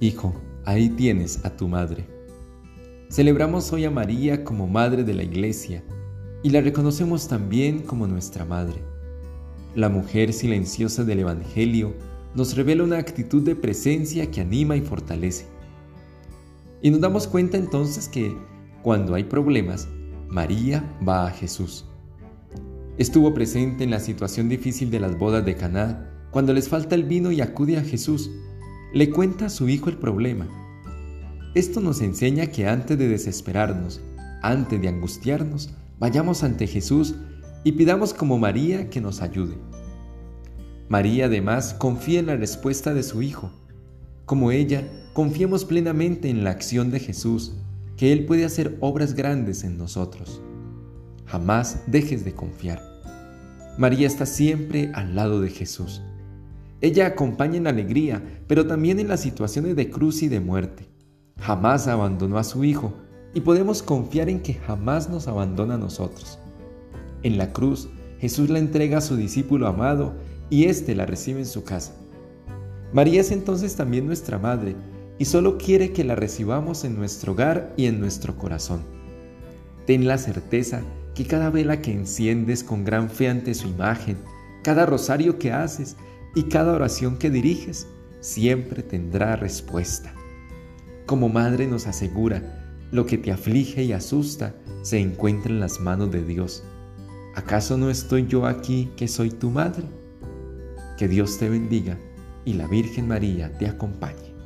Hijo, ahí tienes a tu madre. Celebramos hoy a María como Madre de la Iglesia y la reconocemos también como nuestra Madre. La mujer silenciosa del Evangelio nos revela una actitud de presencia que anima y fortalece. Y nos damos cuenta entonces que cuando hay problemas, María va a Jesús. Estuvo presente en la situación difícil de las bodas de Caná, cuando les falta el vino y acude a Jesús le cuenta a su hijo el problema. Esto nos enseña que antes de desesperarnos, antes de angustiarnos, vayamos ante Jesús y pidamos como María que nos ayude. María además confía en la respuesta de su hijo. Como ella, confiemos plenamente en la acción de Jesús, que Él puede hacer obras grandes en nosotros. Jamás dejes de confiar. María está siempre al lado de Jesús. Ella acompaña en la alegría, pero también en las situaciones de cruz y de muerte. Jamás abandonó a su Hijo y podemos confiar en que jamás nos abandona a nosotros. En la cruz, Jesús la entrega a su discípulo amado y éste la recibe en su casa. María es entonces también nuestra madre y solo quiere que la recibamos en nuestro hogar y en nuestro corazón. Ten la certeza que cada vela que enciendes con gran fe ante su imagen, cada rosario que haces y cada oración que diriges siempre tendrá respuesta. Como madre nos asegura, lo que te aflige y asusta se encuentra en las manos de Dios. ¿Acaso no estoy yo aquí que soy tu madre? Que Dios te bendiga y la Virgen María te acompañe.